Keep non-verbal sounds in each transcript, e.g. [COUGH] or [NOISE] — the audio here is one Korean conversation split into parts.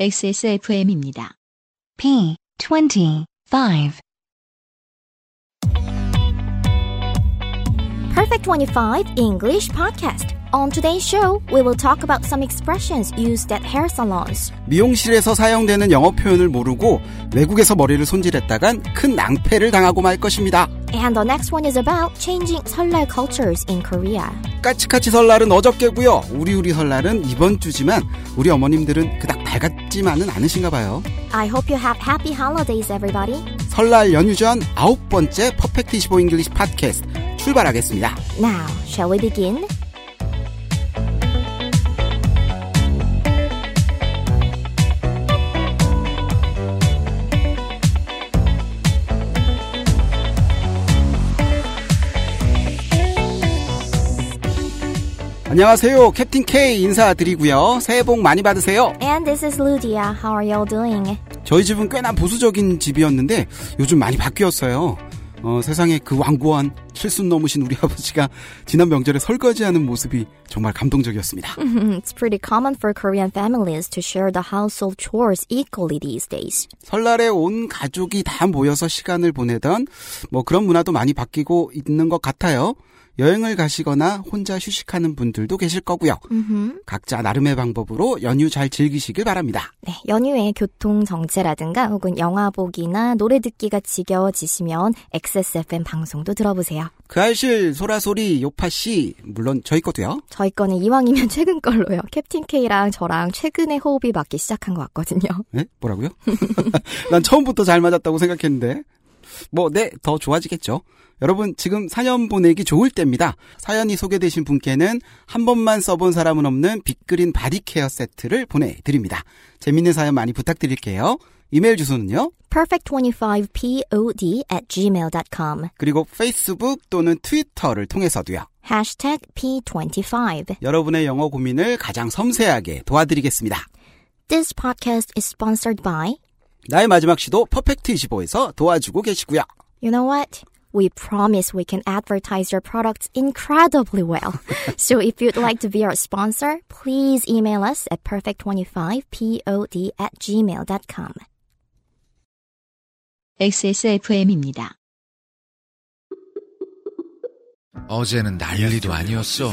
XSFM입니다. P 25 Perfect 25 English Podcast. On today's show, we will talk about some expressions used at hair salons. 미용실에서 사용되는 영어 표현을 모르고 외국에서 머리를 손질했다간 큰 낭패를 당하고 말 것입니다. And the next one is about changing 설날 cultures in Korea. 까치까치 설날은 어저께고요. 우리우리 설날은 이번 주지만 우리 어머님들은 그닥 밝았지만은 않으신가 봐요. I hope you have happy holidays, everybody. 설날 연휴 전 아홉 번째 Perfect 25 English 팟캐스트 출발하겠습니다. Now, shall we begin? 안녕하세요. 캡틴 K 인사드리고요. 새해 복 많이 받으세요. And this is Ludia. How are you doing? 저희 집은 꽤나 보수적인 집이었는데 요즘 많이 바뀌었어요. 어, 세상에 그 완고한 칠순 넘으신 우리 [LAUGHS] 아버지가 지난 명절에 설거지하는 모습이 정말 감동적이었습니다. [LAUGHS] It's pretty common for Korean families to share the household chores equally these days. 설날에 온 가족이 다 모여서 시간을 보내던 뭐 그런 문화도 많이 바뀌고 있는 것 같아요. 여행을 가시거나 혼자 휴식하는 분들도 계실 거고요. 각자 나름의 방법으로 연휴 잘 즐기시길 바랍니다. 네, 연휴에 교통 정체라든가 혹은 영화 보기나 노래 듣기가 지겨워지시면 XSFM 방송도 들어보세요. 그 알실 소라소리 요파씨 물론 저희 것도요. 저희 거는 이왕이면 [LAUGHS] 최근 걸로요. 캡틴 K랑 저랑 최근에 호흡이 맞기 시작한 것 같거든요. 네? 뭐라고요? [LAUGHS] 난 처음부터 잘 맞았다고 생각했는데. 뭐, 네, 더 좋아지겠죠. 여러분, 지금 사연 보내기 좋을 때입니다. 사연이 소개되신 분께는 한 번만 써본 사람은 없는 빅그린 바디케어 세트를 보내드립니다. 재밌는 사연 많이 부탁드릴게요. 이메일 주소는요. perfect25pod at gmail.com 그리고 페이스북 또는 트위터를 통해서도요. hashtag p25 여러분의 영어 고민을 가장 섬세하게 도와드리겠습니다. This podcast is sponsored by 나의 마지막 시도 퍼펙트 25에서 도와주고 계시고요. You know what? We promise we can advertise your products incredibly well. [LAUGHS] so if you'd like to be our sponsor, please email us at perfect25pod at gmail.com. XSFM입니다. 어제는 난리도 아니었어.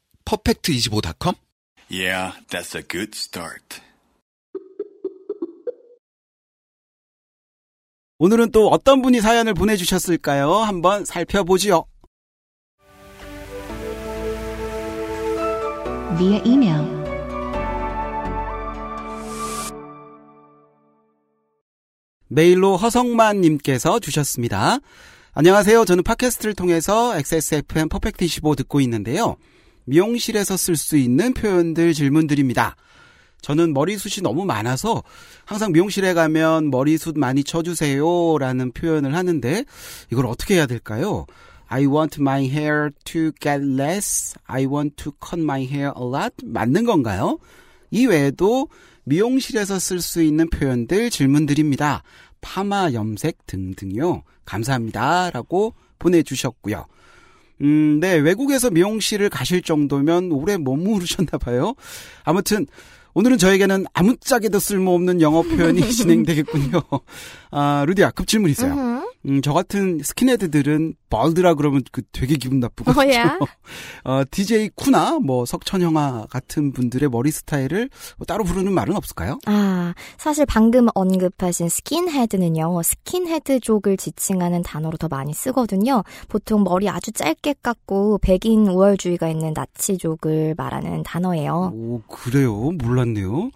퍼펙트25.com? Yeah, that's a good start. 오늘은 또 어떤 분이 사연을 보내주셨을까요? 한번 살펴보지요. via email 메일로 허성만님께서 주셨습니다. 안녕하세요. 저는 팟캐스트를 통해서 XSFM 퍼펙트 25 듣고 있는데요. 미용실에서 쓸 수 있는 표현들 질문드립니다. 저는 머리숱이 너무 많아서 항상 미용실에 가면 머리숱 많이 쳐주세요 라는 표현을 하는데 이걸 어떻게 해야 될까요? I want my hair to get less. I want to cut my hair a lot. 맞는 건가요? 이 외에도 미용실에서 쓸 수 있는 표현들 질문드립니다. 파마, 염색 등등요. 감사합니다. 라고 보내주셨고요. 음, 네, 외국에서 미용실을 가실 정도면 오래 머무르셨나 봐요. 아무튼, 오늘은 저에게는 아무짝에도 쓸모없는 영어 표현이 [LAUGHS] 진행되겠군요. 아, 루디야, 급 질문 있어요. 음, 저 같은 스킨헤드들은 벌드라 그러면 그 되게 기분 나쁘거든요. Oh, yeah? 어, [LAUGHS] DJ 쿠나, 뭐, 석천형아 같은 분들의 머리 스타일을 뭐 따로 부르는 말은 없을까요? 아, 사실 방금 언급하신 스킨헤드는요, 스킨헤드족을 지칭하는 단어로 더 많이 쓰거든요. 보통 머리 아주 짧게 깎고 백인 우월주의가 있는 나치족을 말하는 단어예요. 오, 그래요? 몰랐네요.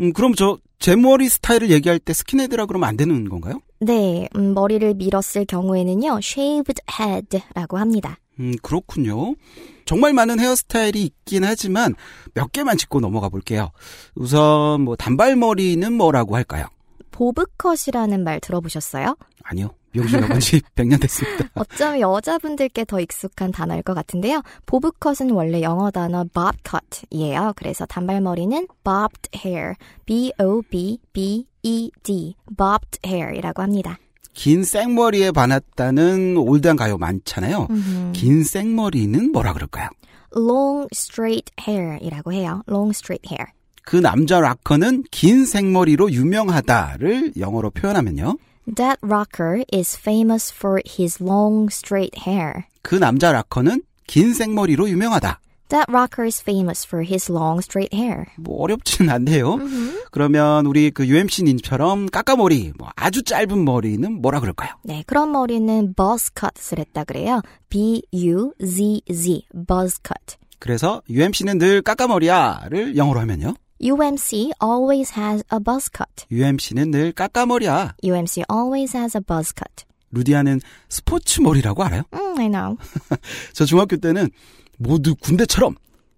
음, 그럼 저, 제 머리 스타일을 얘기할 때 스킨헤드라 그러면 안 되는 건가요? 네, 음, 머리를 밀었을 경우에는요, shaved head라고 합니다. 음, 그렇군요. 정말 많은 헤어스타일이 있긴 하지만 몇 개만 짚고 넘어가 볼게요. 우선 뭐 단발머리는 뭐라고 할까요? 보브컷이라는 말 들어보셨어요? 아니요. 미용실 가본 지 [LAUGHS] 100년 됐습니다. 어쩌면 여자분들께 더 익숙한 단어일 것 같은데요. 보브컷은 원래 영어 단어 bob cut이에요. 그래서 단발머리는 bobbed hair, b-o-b-b-e-d, bobbed hair이라고 합니다. 긴 생머리에 반했다는 올드한 가요 많잖아요. 긴 생머리는 뭐라 그럴까요? long straight hair이라고 해요. long straight hair. 그 남자 락커는 긴 생머리로 유명하다를 영어로 표현하면요. That rocker is famous for his long straight hair. 그 남자 락커는 긴 생머리로 유명하다. That rocker is famous for his long straight hair. 뭐 어렵진 않네요. 그러면 우리 그 UMC님처럼 까까머리, 뭐 아주 짧은 머리는 뭐라 그럴까요? 네, 그런 머리는 buzz cut을 했다 그래요. B-U-Z-Z, buzz cut. 그래서 UMC는 늘 까까머리야를 영어로 하면요. UMC always has a buzz cut. UMC는 늘 까까머리야. UMC always has a buzz cut. 루디아는 스포츠 머리라고 알아요? 음, I know. [LAUGHS] 저 중학교 때는 모두 군대처럼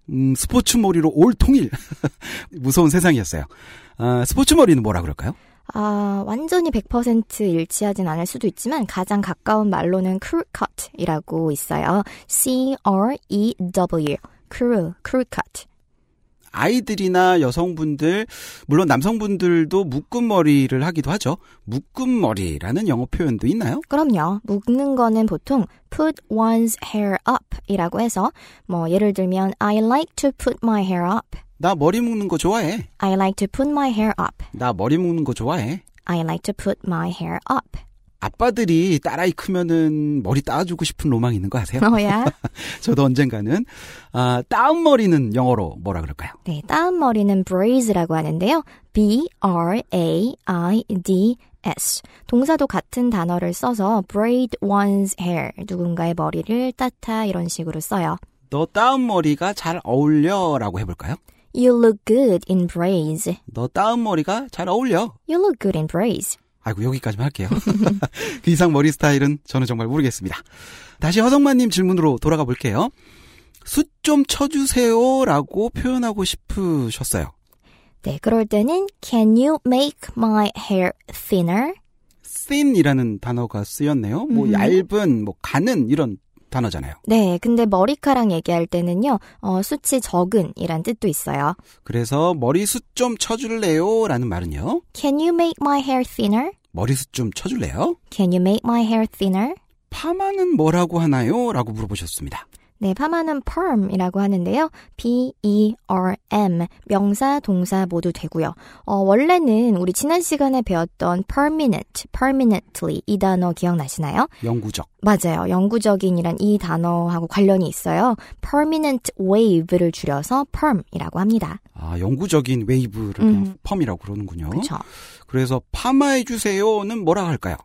음, 스포츠 머리로 올 통일 [LAUGHS] 무서운 세상이었어요. 아, 스포츠 머리는 뭐라 그럴까요? 아, 완전히 100% 일치하진 않을 수도 있지만 가장 가까운 말로는 crew cut이라고 있어요. C-R-E-W, crew, crew cut. 아이들이나 여성분들, 물론 남성분들도 묶음 머리를 하기도 하죠. 묶음 머리라는 영어 표현도 있나요? 그럼요. 묶는 거는 보통 put one's hair up 이라고 해서 뭐 예를 들면 I like to put my hair up. 나 머리 묶는 거 좋아해. I like to put my hair up. 나 머리 묶는 거 좋아해. I like to put my hair up. 아빠들이 딸아이 크면은 머리 따주고 싶은 로망이 있는 거 아세요? 뭐야? [LAUGHS] 저도 언젠가는 아, 따은 머리는 영어로 뭐라 그럴까요? 네, 따은 머리는 braids라고 하는데요. B-R-A-I-D-S. 동사도 같은 단어를 써서 braid one's hair. 누군가의 머리를 따다 이런 식으로 써요. 너 따은 머리가 잘 어울려라고 해 볼까요? You look good in braids. 너 따은 머리가 잘 어울려. You look good in braids. 아이고 여기까지만 할게요. [LAUGHS] 그 이상 머리 스타일은 저는 정말 모르겠습니다. 다시 허성만님 질문으로 돌아가 볼게요. 숱좀 쳐주세요라고 표현하고 싶으셨어요. 네, 그럴 때는 Can you make my hair thinner? thin이라는 단어가 쓰였네요. 뭐 음. 얇은, 뭐 가는 이런 단어잖아요. 네, 근데 머리카락 얘기할 때는요, 어, 숱이 적은이란 뜻도 있어요. 그래서 머리 숱 좀 쳐줄래요라는 말은요. Can you make my hair thinner? 머리숱 좀 쳐줄래요? Can you make my hair thinner? 파마는 뭐라고 하나요? 라고 물어보셨습니다. 네, 파마는 perm이라고 하는데요. P-E-R-M. 명사, 동사 모두 되고요. 어, 원래는 우리 지난 시간에 배웠던 permanent, permanently 이 단어 기억나시나요? 영구적. 맞아요. 영구적인이란 이 단어하고 관련이 있어요. permanent wave를 줄여서 perm이라고 합니다. 아, 영구적인 웨이브를 음. perm이라고 그러는군요. 그렇죠. 그래서 파마해 주세요는 뭐라 할까요?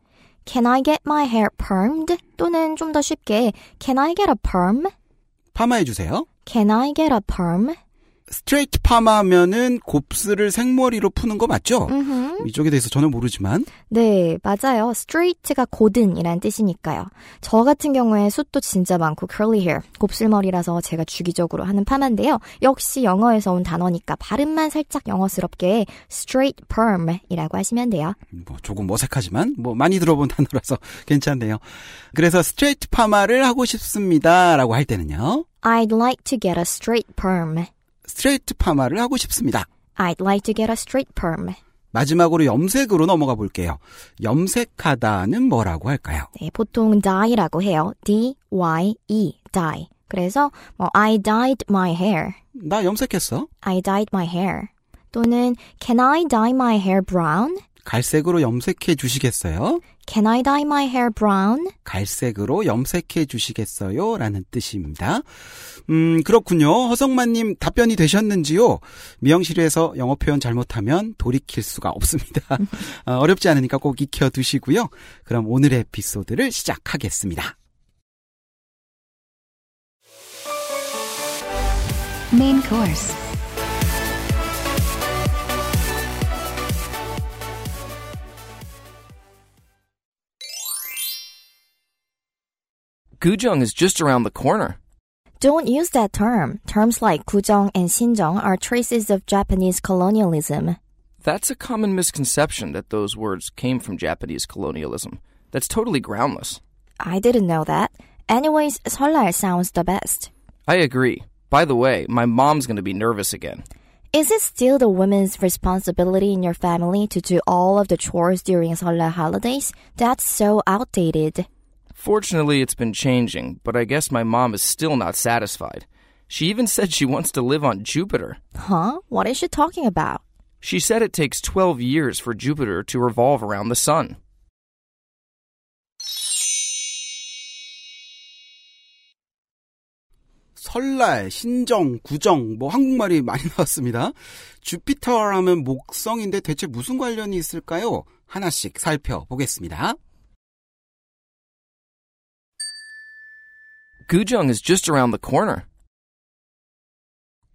Can I get my hair permed? 또는 좀 더 쉽게 Can I get a perm? 파마해 주세요. Can I get a perm? 스트레이트 파마면은 곱슬을 생머리로 푸는 거 맞죠? 음흠. 이쪽에 대해서 저는 모르지만 네, 맞아요. straight가 곧은이란 뜻이니까요. 저 같은 경우에 숱도 진짜 많고 curly hair, 곱슬머리라서 제가 주기적으로 하는 파마인데요. 역시 영어에서 온 단어니까 발음만 살짝 영어스럽게 straight perm이라고 하시면 돼요. 뭐 조금 어색하지만 뭐 많이 들어본 단어라서 [LAUGHS] 괜찮네요. 그래서 스트레이트 파마를 하고 싶습니다라고 할 때는요. I'd like to get a straight perm. 스트레이트 파마를 하고 싶습니다. I'd like to get a straight perm. 마지막으로 염색으로 넘어가 볼게요. 염색하다는 뭐라고 할까요? 네, 보통 dye라고 해요. D-Y-E, dye. 그래서 뭐 I dyed my hair. 나 염색했어. I dyed my hair. 또는 Can I dye my hair brown? 갈색으로 염색해 주시겠어요? Can I dye my hair brown? 갈색으로 염색해 주시겠어요? 라는 뜻입니다. 음, 그렇군요. 허성만님 답변이 되셨는지요? 미영실에서 영어 표현 잘못하면 돌이킬 수가 없습니다. [LAUGHS] 어, 어렵지 않으니까 꼭 익혀 두시고요. 그럼 오늘의 에피소드를 시작하겠습니다. Main course. Gujong is just around the corner. Don't use that term. Terms like Gujong and Xinjiang are traces of Japanese colonialism. That's a common misconception that those words came from Japanese colonialism. That's totally groundless. I didn't know that. Anyways, 설날 sounds the best. I agree. By the way, my mom's going to be nervous again. Is it still the woman's responsibility in your family to do all of the chores during Solar holidays? That's so outdated. Fortunately, it's been changing, but I guess my mom is still not satisfied. She even said she wants to live on Jupiter. Huh? What is she talking about? She said it takes 12 years for Jupiter to revolve around the sun. 설날, 신정, 구정, 뭐 한국말이 많이 나왔습니다. 주피터 하면 목성인데 대체 무슨 관련이 있을까요? 하나씩 살펴보겠습니다. Gujung is just around the corner.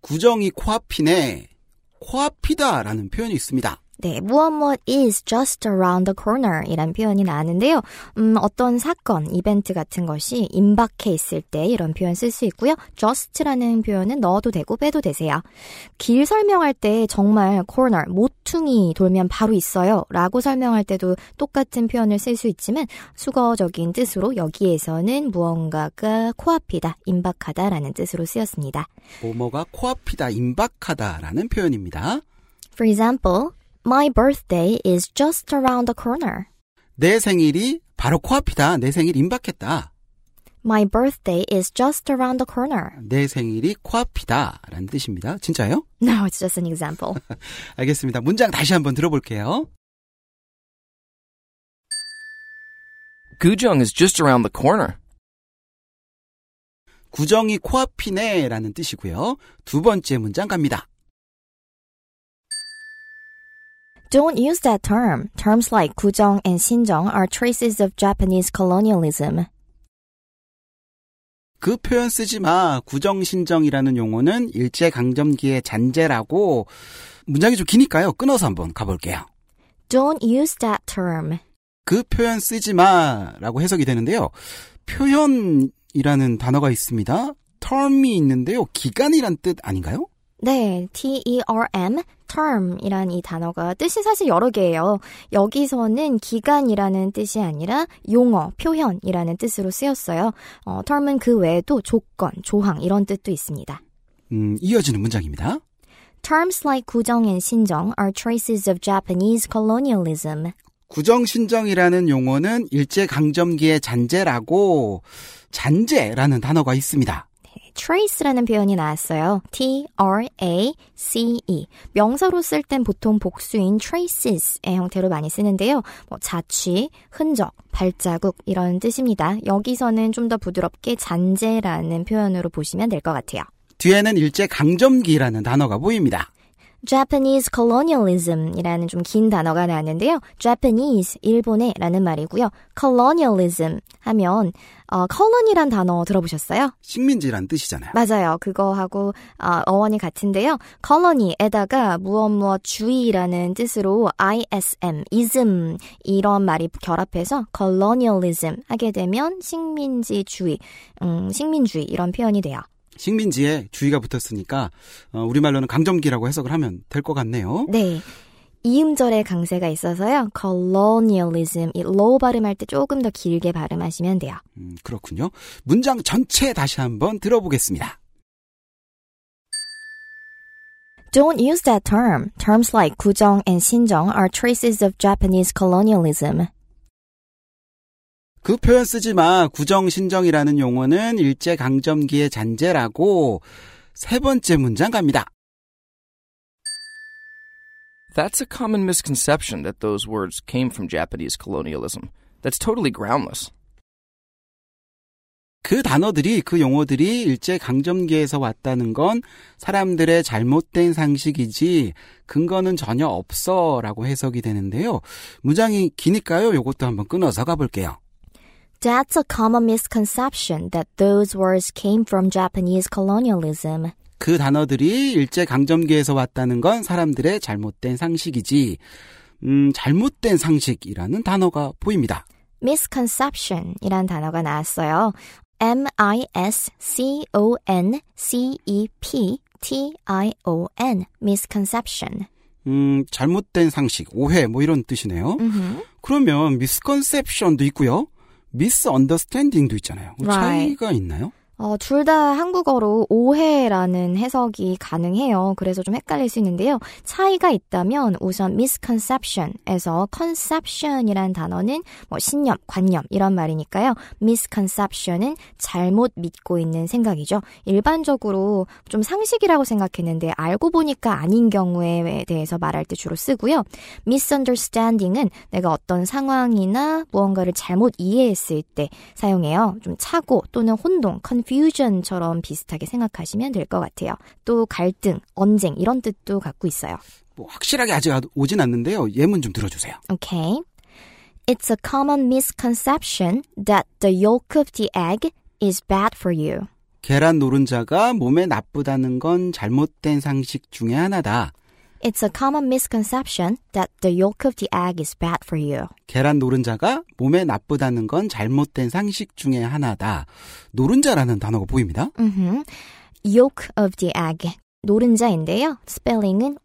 구정이 코앞이네. 코앞이다라는 표현이 있습니다. 네, 무엇 무엇 is just around the corner 이란 표현이 나왔는데요. 음, 어떤 사건, 이벤트 같은 것이 임박해 있을 때 이런 표현 쓸 수 있고요. just라는 표현은 넣어도 되고 빼도 되세요. 길 설명할 때 정말 corner, 모퉁이 돌면 바로 있어요 라고 설명할 때도 똑같은 표현을 쓸 수 있지만 수거적인 뜻으로 여기에서는 무언가가 코앞이다, 임박하다라는 뜻으로 쓰였습니다. 뭐뭐가 코앞이다, 임박하다라는 표현입니다. For example, My birthday is just around the corner. 내 생일이 바로 코앞이다. 내 생일 임박했다. My birthday is just around the corner. 내 생일이 코앞이다. 라는 뜻입니다. 진짜요? No, it's just an example. 알겠습니다. 문장 다시 한번 들어볼게요. Gujung is just around the corner. 구정이 코앞이네 라는 뜻이고요. 두 번째 문장 갑니다. Don't use that term. Terms like 구정 and 신정 are traces of Japanese colonialism. 그 표현 쓰지 마. 구정신정이라는 용어는 일제강점기의 잔재라고 문장이 좀 기니까요. 끊어서 한번 가볼게요. Don't use that term. 그 표현 쓰지 마라고 해석이 되는데요. 표현이라는 단어가 있습니다. term이 있는데요. 기간이란 뜻 아닌가요? 네, T-E-R-M, term이란 이 단어가 뜻이 사실 여러 개예요. 여기서는 기간이라는 뜻이 아니라 용어, 표현이라는 뜻으로 쓰였어요. 어, term은 그 외에도 조건, 조항 이런 뜻도 있습니다. 음, 이어지는 문장입니다. Terms like 구정 and 신정 are traces of Japanese colonialism. 구정 신정이라는 용어는 일제 강점기의 잔재라고 잔재라는 단어가 있습니다. Trace라는 표현이 나왔어요. T-R-A-C-E. 명사로 쓸 땐 보통 복수인 traces의 형태로 많이 쓰는데요. 뭐 자취, 흔적, 발자국 이런 뜻입니다. 여기서는 좀 더 부드럽게 잔재라는 표현으로 보시면 될 것 같아요. 뒤에는 일제 강점기라는 단어가 보입니다. Japanese colonialism이라는 좀 긴 단어가 나왔는데요. Japanese, 일본의 라는 말이고요. colonialism 하면 어, colon이란 단어 들어보셨어요? 식민지란 뜻이잖아요. 맞아요. 그거하고 어, 어원이 같은데요. colony에다가 무엇 무엇 주의라는 뜻으로 ism, ism 이런 말이 결합해서 colonialism 하게 되면 식민지주의, 음, 식민주의 이런 표현이 돼요. 식민지에 주의가 붙었으니까 어, 우리말로는 강점기라고 해석을 하면 될 것 같네요. 네. 이음절의 강세가 있어서요. colonialism, 이 low 발음할 때 조금 더 길게 발음하시면 돼요. 음, 그렇군요. 문장 전체 다시 한번 들어보겠습니다. Don't use that term. Terms like 구정 and 신정 are traces of Japanese colonialism. 그 표현 쓰지 마. 구정 신정이라는 용어는 일제 강점기의 잔재라고 세 번째 문장 갑니다. That's a common misconception that those words came from Japanese colonialism. That's totally groundless. 그 단어들이, 그 용어들이 일제 강점기에서 왔다는 건 사람들의 잘못된 상식이지 근거는 전혀 없어 라고 해석이 되는데요. 문장이 기니까요. 요것도 한번 끊어서 가 볼게요. That's a common misconception that those words came from Japanese colonialism. 그 단어들이 일제 강점기에서 왔다는 건 사람들의 잘못된 상식이지, 음, 잘못된 상식이라는 단어가 보입니다. misconception이란 단어가 나왔어요. M-I-S-C-O-N-C-E-P-T-I-O-N, misconception. 음, 잘못된 상식, 오해 뭐 이런 뜻이네요. 음흠. 그러면 misconception도 있고요. misunderstanding도 있잖아요. 뭐 Right. 차이가 있나요? 어, 둘 다 한국어로 오해라는 해석이 가능해요. 그래서 좀 헷갈릴 수 있는데요. 차이가 있다면 우선 misconception에서 conception이란 단어는 뭐 신념, 관념 이런 말이니까요. misconception은 잘못 믿고 있는 생각이죠. 일반적으로 좀 상식이라고 생각했는데 알고 보니까 아닌 경우에 대해서 말할 때 주로 쓰고요. misunderstanding은 내가 어떤 상황이나 무언가를 잘못 이해했을 때 사용해요. 좀 착오 또는 혼동, confusion처럼 비슷하게 생각하시면 될 것 같아요. 또 갈등, 언쟁 이런 뜻도 갖고 있어요. 뭐 확실하게 아직 아- 오진 않는데요. 예문 좀 들어주세요. Okay. It's a common misconception that the yolk of the egg is bad for you. 계란 노른자가 몸에 나쁘다는 건 잘못된 상식 중에 하나다. It's a common misconception that the yolk of the egg is bad for you. 계란 노른자가 몸에 나쁘다는 건 잘못된 상식 중에 하나다. 노른자라는 단어가 보입니다. 음흠. yolk of the egg. 노른자인데요. 스펠링은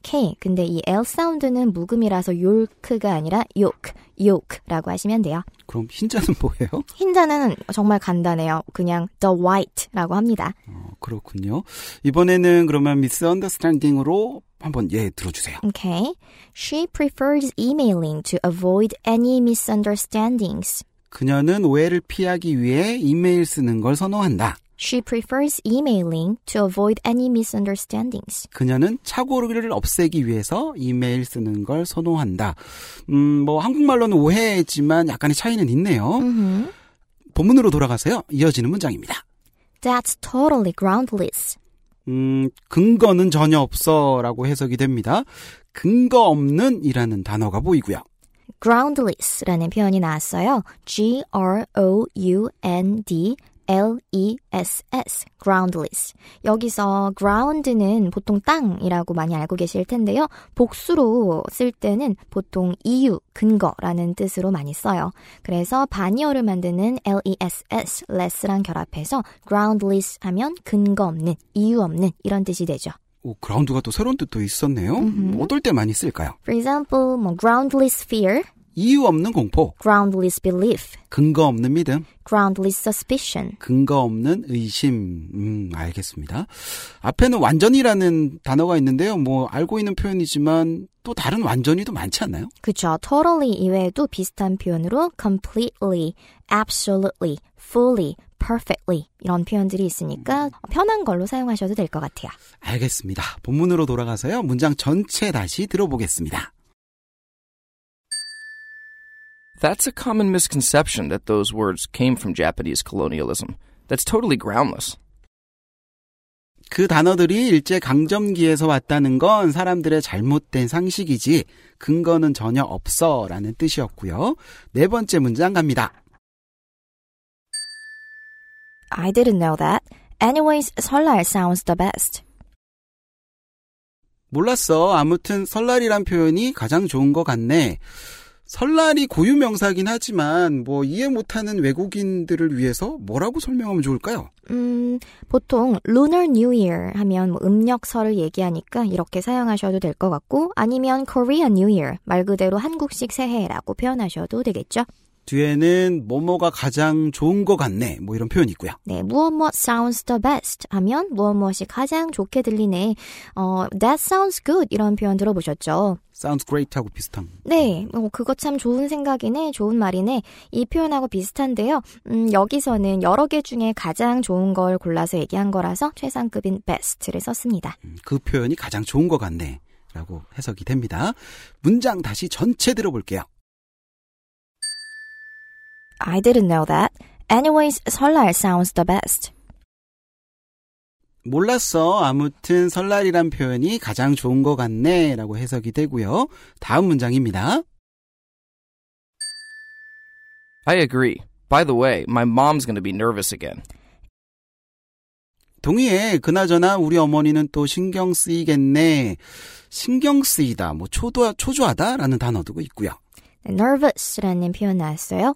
Y-O-L-K. 근데 이 L 사운드는 묵음이라서 yolk가 아니라 yolk, yolk라고 하시면 돼요. 그럼 흰자는 뭐예요? 흰자는 정말 간단해요. 그냥 the white라고 합니다. 어, 그렇군요. 이번에는 그러면 misunderstanding으로 한번 예 들어주세요. Okay. She prefers emailing to avoid any misunderstandings. 그녀는 오해를 피하기 위해 이메일 쓰는 걸 선호한다. She prefers emailing to avoid any misunderstandings. 그녀는 착오를 없애기 위해서 이메일 쓰는 걸 선호한다. 음, 뭐 한국말로는 오해지만 약간의 차이는 있네요. 음흠. 본문으로 돌아가서요. 이어지는 문장입니다. That's totally groundless. 음, 근거는 전혀 없어라고 해석이 됩니다. 근거 없는 이라는 단어가 보이고요. groundless라는 표현이 나왔어요. G-R-O-U-N-D L-E-S-S, groundless. 여기서 ground는 보통 땅이라고 많이 알고 계실 텐데요. 복수로 쓸 때는 보통 이유, 근거라는 뜻으로 많이 써요. 그래서 반이어를 만드는 L-E-S-S, less랑 결합해서 groundless 하면 근거 없는, 이유 없는 이런 뜻이 되죠. 오, 그라운드가 또 새로운 뜻도 있었네요. 음흠. 어떨 때 많이 쓸까요? For example, 뭐 groundless fear, 이유 없는 공포, groundless belief, 근거 없는 믿음, groundless suspicion. 근거 없는 의심. 음, 알겠습니다. 앞에는 완전이라는 단어가 있는데요. 뭐 알고 있는 표현이지만 또 다른 완전히도 많지 않나요? 그쵸. totally 이외에도 비슷한 표현으로 completely, absolutely, fully, perfectly 이런 표현들이 있으니까 편한 걸로 사용하셔도 될 것 같아요. 알겠습니다. 본문으로 돌아가서요. 문장 전체 다시 들어보겠습니다. That's a common misconception that those words came from Japanese colonialism. That's totally groundless. 그 단어들이 일제 강점기에서 왔다는 건 사람들의 잘못된 상식이지 근거는 전혀 없어라는 뜻이었고요. 네 번째 문장 갑니다. I didn't know that. Anyways, 설날 sounds the best. 몰랐어. 아무튼 설날이란 표현이 가장 좋은 것 같네. 설날이 고유 명사긴 하지만 뭐 이해 못하는 외국인들을 위해서 뭐라고 설명하면 좋을까요? 음, 보통 Lunar New Year 하면 뭐 음력 설을 얘기하니까 이렇게 사용하셔도 될 것 같고 아니면 Korean New Year 말 그대로 한국식 새해라고 표현하셔도 되겠죠. 뒤에는 뭐뭐가 가장 좋은 것 같네. 뭐 이런 표현이 있고요. 네, 무엇 무엇 sounds the best 하면 무엇 무엇이 가장 좋게 들리네. 어, that sounds good 이런 표현 들어보셨죠? sounds great 하고 비슷한. 네, 어, 그거 참 좋은 생각이네, 좋은 말이네. 이 표현하고 비슷한데요. 음, 여기서는 여러 개 중에 가장 좋은 걸 골라서 얘기한 거라서 최상급인 best를 썼습니다. 음, 그 표현이 가장 좋은 것 같네. 라고 해석이 됩니다. 문장 다시 전체 들어볼게요. I didn't know that. Anyways, 설날 sounds the best. 몰랐어. 아무튼 설날이란 표현이 가장 좋은 것 같네. 라고 해석이 되고요. 다음 문장입니다. I agree. By the way, my mom's going to be nervous again. 동의해. 그나저나 우리 어머니는 또 신경 쓰이겠네. 신경 쓰이다, 뭐 초도, 초조하다 라는 단어도 있고요. 네, nervous라는 표현 나왔어요.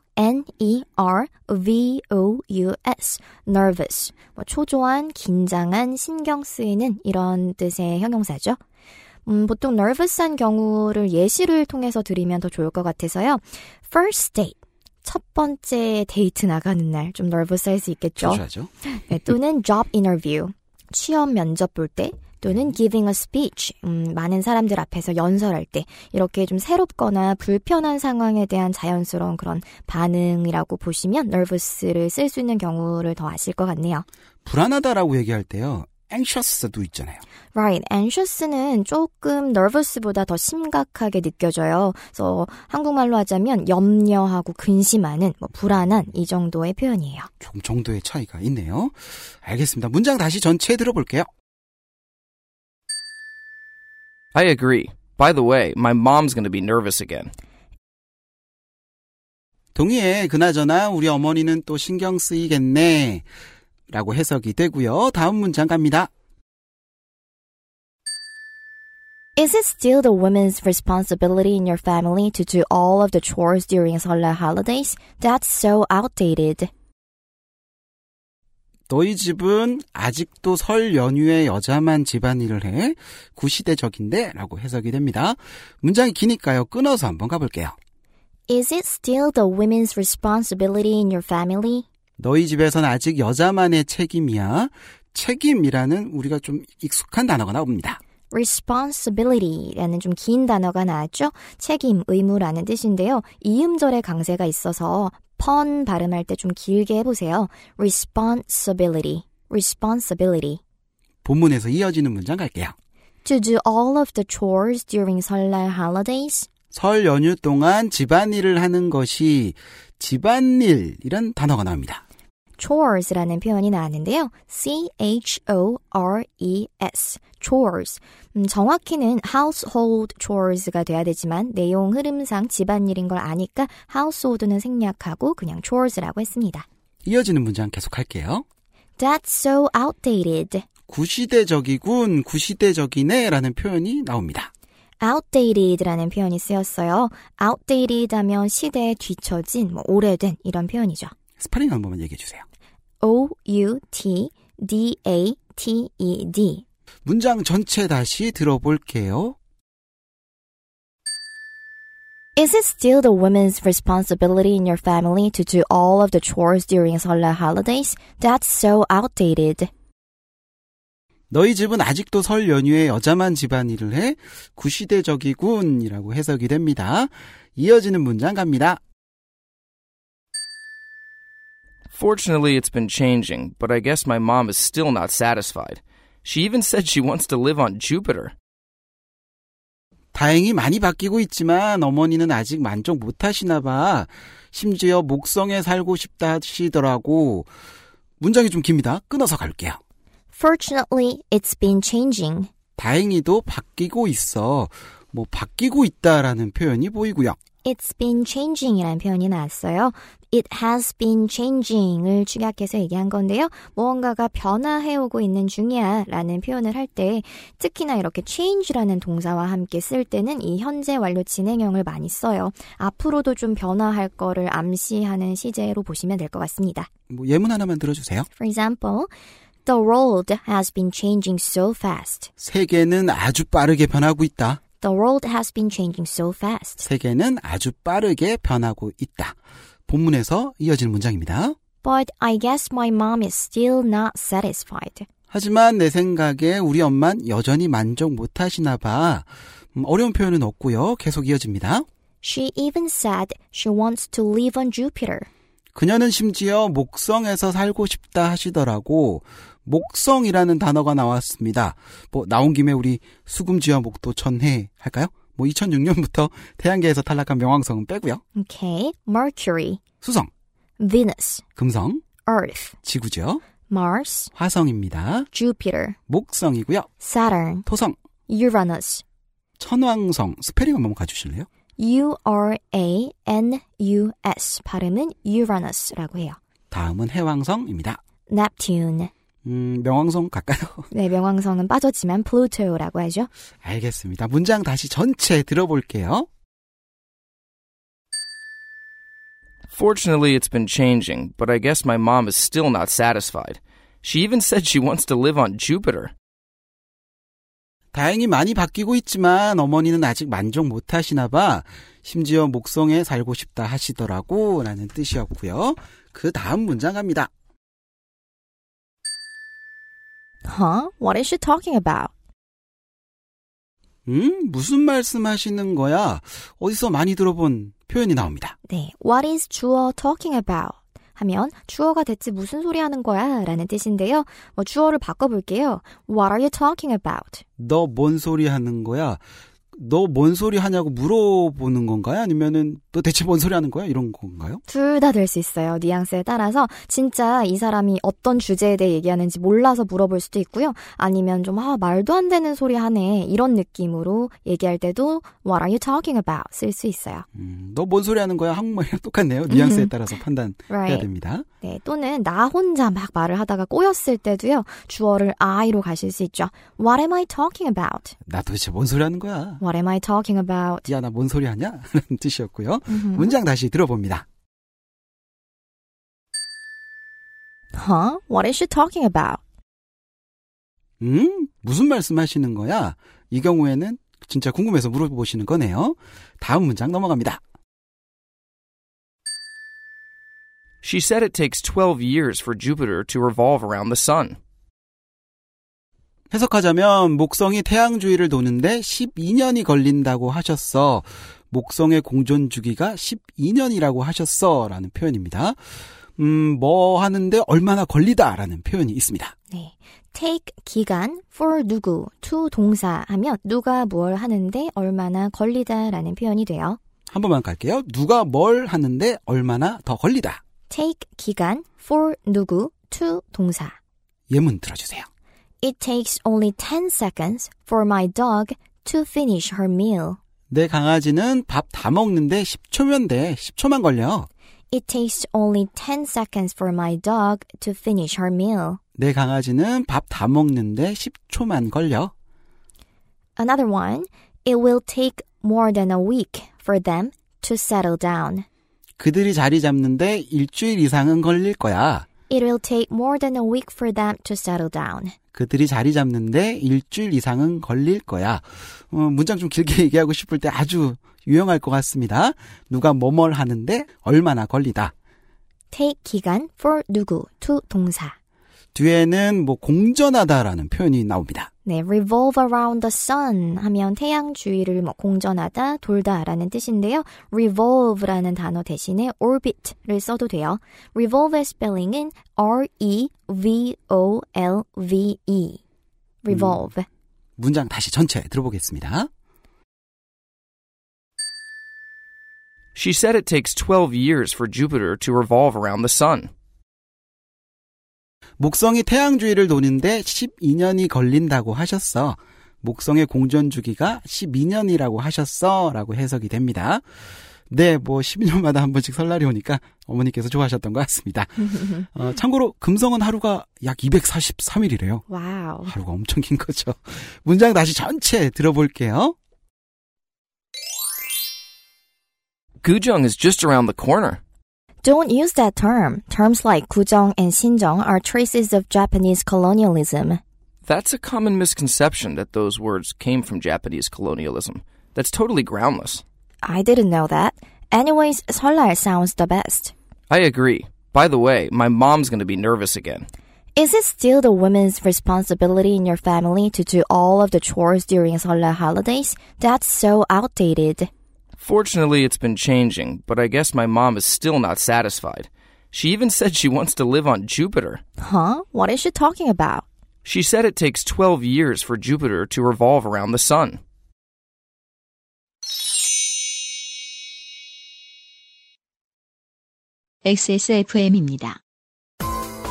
N-E-R-V-O-U-S. nervous. 뭐 초조한, 긴장한, 신경 쓰이는 이런 뜻의 형용사죠. 음, 보통 nervous한 경우를 예시를 통해서 드리면 더 좋을 것 같아서요. first date. 첫 번째 데이트 나가는 날 좀 nervous 할 수 있겠죠. 네, 또는 job interview. 취업 면접 볼 때. 또는 giving a speech, 음, 많은 사람들 앞에서 연설할 때 이렇게 좀 새롭거나 불편한 상황에 대한 자연스러운 그런 반응이라고 보시면 nervous를 쓸 수 있는 경우를 더 아실 것 같네요. 불안하다라고 얘기할 때요. anxious도 있잖아요. Right, anxious는 조금 nervous보다 더 심각하게 느껴져요. 그래서 한국말로 하자면 염려하고 근심하는, 뭐 불안한 이 정도의 표현이에요. 좀 정도의 차이가 있네요. 알겠습니다. 문장 다시 전체 들어볼게요. I agree. By the way, my mom's going to be nervous again. 동의해. 그나저나 우리 어머니는 또 신경 쓰이겠네. 라고 해석이 되고요. 다음 문장 갑니다. Is it still the woman's responsibility in your family to do all of the chores during Seollal holidays? That's so outdated. 너희 집은 아직도 설 연휴에 여자만 집안일을 해? 구시대적인데? 라고 해석이 됩니다. 문장이 기니까요. 끊어서 한번 가볼게요. Is it still the women's responsibility in your family? 너희 집에선 아직 여자만의 책임이야. 책임이라는 우리가 좀 익숙한 단어가 나옵니다. responsibility라는 좀 긴 단어가 나왔죠. 책임, 의무라는 뜻인데요. 이음절의 강세가 있어서 펀 발음할 때 좀 길게 해보세요. responsibility, responsibility. 본문에서 이어지는 문장 갈게요. To do all of the chores during 설날 holidays. 설 연휴 동안 집안일을 하는 것이 집안일이란 단어가 나옵니다. chores라는 표현이 나왔는데요. C-H-O-R-E-S, chores. 음, 정확히는 household chores가 돼야 되지만 내용 흐름상 집안일인 걸 아니까 household는 생략하고 그냥 chores라고 했습니다. 이어지는 문장 계속 할게요. That's so outdated. 구시대적이군, 구시대적이네 라는 표현이 나옵니다. outdated라는 표현이 쓰였어요. outdated 하면 시대에 뒤처진, 뭐 오래된 이런 표현이죠. 스펠링 한 번만 얘기해 주세요. O-U-T-D-A-T-E-D. 문장 전체 다시 들어볼게요. Is it still the woman's responsibility in your family to do all of the chores during Seollal holidays? That's so outdated. 너희 집은 아직도 설 연휴에 여자만 집안일을 해? 구시대적이군 이라고 해석이 됩니다. 이어지는 문장 갑니다. Fortunately, it's been changing, but I guess my mom is still not satisfied. She even said she wants to live on Jupiter. 다행히 많이 바뀌고 있지만 어머니는 아직 만족 못 하시나 봐. 심지어 목성에 살고 싶다 하시더라고. 문장이 좀 깁니다. 끊어서 갈게요. Fortunately, it's been changing. 다행히도 바뀌고 있어. 뭐 바뀌고 있다라는 표현이 보이고요. It's been changing이라는 표현이 나왔어요. It has been changing을 축약해서 얘기한 건데요. 무언가가 변화해오고 있는 중이야 라는 표현을 할 때 특히나 이렇게 change라는 동사와 함께 쓸 때는 이 현재 완료 진행형을 많이 써요. 앞으로도 좀 변화할 거를 암시하는 시제로 보시면 될 것 같습니다. 뭐 예문 하나만 들어주세요. For example, the world has been changing so fast. 세계는 아주 빠르게 변하고 있다. The world has been changing so fast. 세계는 아주 빠르게 변하고 있다. 본문에서 이어지는 문장입니다. But I guess my mom is still not satisfied. 하지만 내 생각에 우리 엄만 여전히 만족 못 하시나 봐. 음, 어려운 표현은 없고요. 계속 이어집니다. She even said she wants to live on Jupiter. 그녀는 심지어 목성에서 살고 싶다 하시더라고. 목성이라는 단어가 나왔습니다. 뭐 나온 김에 우리 수금지와 목도 천해 할까요? 뭐 2006년부터 태양계에서 탈락한 명왕성은 빼고요. Okay. Mercury, 수성, Venus, 금성, Earth, 지구죠. Mars, 화성입니다. Jupiter, 목성이고요. Saturn, 토성, Uranus. 천왕성 스페링 한번 가주실래요? U-R-A-N-U-S. 발음은 Uranus라고 해요. 다음은 해왕성입니다. Neptune. 음, 명왕성 갈까요? 네, 명왕성은 빠졌지만 Pluto라고 하죠. 알겠습니다. 문장 다시 전체 들어볼게요. Fortunately, it's been changing, but I guess my mom is still not satisfied. She even said she wants to live on Jupiter. 다행히 많이 바뀌고 있지만 어머니는 아직 만족 못 하시나 봐. 심지어 목성에 살고 싶다 하시더라고 라는 뜻이었고요. 그 다음 문장 갑니다. Huh? What is she talking about? 음? 무슨 말씀 하시는 거야? 어디서 많이 들어본 표현이 나옵니다. 네. What is 주어 talking about? 하면 주어가 대체 무슨 소리 하는 거야? 라는 뜻인데요. 뭐 주어를 바꿔볼게요. What are you talking about? 너 뭔 소리 하는 거야? 너 뭔 소리 하냐고 물어보는 건가요? 아니면은 너 대체 뭔 소리 하는 거야? 이런 건가요? 둘 다 될 수 있어요. 뉘앙스에 따라서 진짜 이 사람이 어떤 주제에 대해 얘기하는지 몰라서 물어볼 수도 있고요. 아니면 좀 아, 말도 안 되는 소리 하네. 이런 느낌으로 얘기할 때도 What are you talking about? 쓸 수 있어요. 음, 너 뭔 소리 하는 거야? 한국말이랑 똑같네요. 뉘앙스에 따라서 판단해야 [LAUGHS] Right. 됩니다. 네, 또는 나 혼자 막 말을 하다가 꼬였을 때도요. 주어를 I로 가실 수 있죠. What am I talking about? 나 도대체 뭔 소리 하는 거야? What am I talking about? 야, 나 뭔 소리 하냐? 라는 뜻이었고요. 문장 다시 들어봅니다. Huh? What is she talking about? 음? 무슨 말씀 하시는 거야? 이 경우에는 진짜 궁금해서 물어보시는 거네요. 다음 문장 넘어갑니다. She said it takes 12 years for Jupiter to revolve around the sun. 해석하자면 목성이 태양 주위를 도는데 12년이 걸린다고 하셨어. 목성의 공전 주기가 12년이라고 하셨어. 라는 표현입니다. 음, 뭐 하는데 얼마나 걸리다 라는 표현이 있습니다. 네. take 기간 for 누구 to 동사 하면 누가 뭘 하는데 얼마나 걸리다라는 표현이 돼요. 한 번만 갈게요. 누가 뭘 하는데 얼마나 더 걸리다. take 기간 for 누구 to 동사. 예문 들어주세요. It takes only 10 seconds for my dog to finish her meal. 내 강아지는 밥 다 먹는데 10초면 돼. 10초만 걸려. It takes only 10 seconds for my dog to finish her meal. 내 강아지는 밥 다 먹는데 10초만 걸려. Another one. It will take more than a week for them to settle down. 그들이 자리 잡는데 일주일 이상은 걸릴 거야. It will take more than a week for them to settle down. 그들이 자리 잡는데 일주일 이상은 걸릴 거야. 어, 문장 좀 길게 [LAUGHS] 얘기하고 싶을 때 아주 유용할 것 같습니다. 누가 뭐뭘 하는데 얼마나 걸리다. take 기간 for 누구 to 동사. 뒤에는 뭐 공전하다라는 표현이 나옵니다. 네, revolve around the sun 하면 태양 주위를 뭐 공전하다, 돌다라는 뜻인데요. revolve라는 단어 대신에 orbit를 써도 돼요. revolve의 스펠링은 R-E-V-O-L-V-E. revolve. 문장 다시 전체 들어보겠습니다. She said it takes 12 years for Jupiter to revolve around the sun. 목성이 태양 주위를 도는데 12년이 걸린다고 하셨어. 목성의 공전 주기가 12년이라고 하셨어. 라고 해석이 됩니다. 네, 뭐 12년마다 한 번씩 설날이 오니까 어머니께서 좋아하셨던 것 같습니다. [LAUGHS] 어, 참고로 금성은 하루가 약 243일이래요. 와우. 하루가 엄청 긴 거죠. 문장 다시 전체 들어볼게요. Gujung is just around the corner. Don't use that term. Terms like Kujo and Shinjo are traces of Japanese colonialism. That's a common misconception that those words came from Japanese colonialism. That's totally groundless. I didn't know that. Anyways, 설날 sounds the best. I agree. By the way, my mom's going to be nervous again. Is it still the women's responsibility in your family to do all of the chores during Solar holidays? That's so outdated. Fortunately, it's been changing, but I guess my mom is still not satisfied. She even said [LAUGHS] she wants to live on Jupiter. Huh? What is she talking about? She said it takes 12 years for Jupiter to revolve around the sun. XSFM입니다.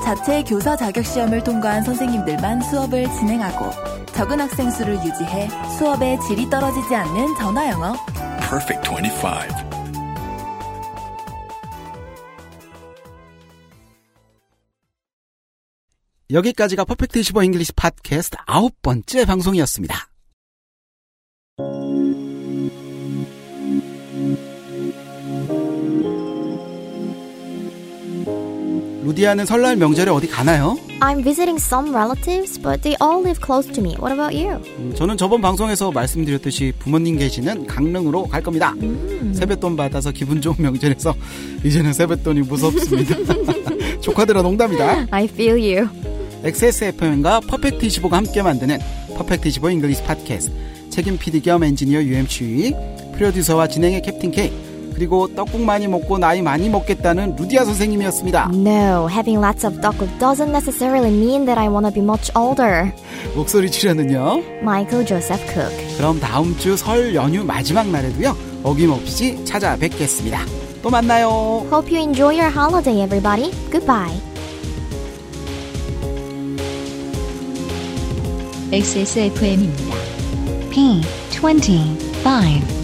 자체 교사 자격 시험을 통과한 선생님들만 수업을 진행하고 적은 학생 수를 유지해 수업의 질이 떨어지지 않는 전화 영어. Perfect 25. 여기까지가 Perfect 25 English 팟캐스트 아홉 번째 방송이었습니다. 루디아는 설날 명절에 어디 가나요? I'm visiting some relatives, but they all live close to me. What about you? 음, 저는 저번 방송에서 말씀드렸듯이 부모님 계시는 강릉으로 갈 겁니다. 세뱃돈 받아서 기분 좋은 명절에서 [LAUGHS] 이제는 세뱃돈이 무섭습니다. [LAUGHS] 조카들아 농담이다. I feel you. XSFM과 Perfect25가 함께 만드는 Perfect25 English 팟캐스트 책임 PD 겸 엔지니어 UMC 프로듀서와 진행의 캡틴 K 그리고 떡국 많이 먹고 나이 많이 먹겠다는 루디아 선생님이었습니다. No, having lots of 떡국 doesn't necessarily mean that I want to be much older. 목소리 출연은요. Michael Joseph Cook. 그럼 다음 주 설 연휴 마지막 날에도요. 어김없이 찾아뵙겠습니다. 또 만나요. Hope you enjoy your holiday, everybody. Goodbye. XSFM입니다. P25.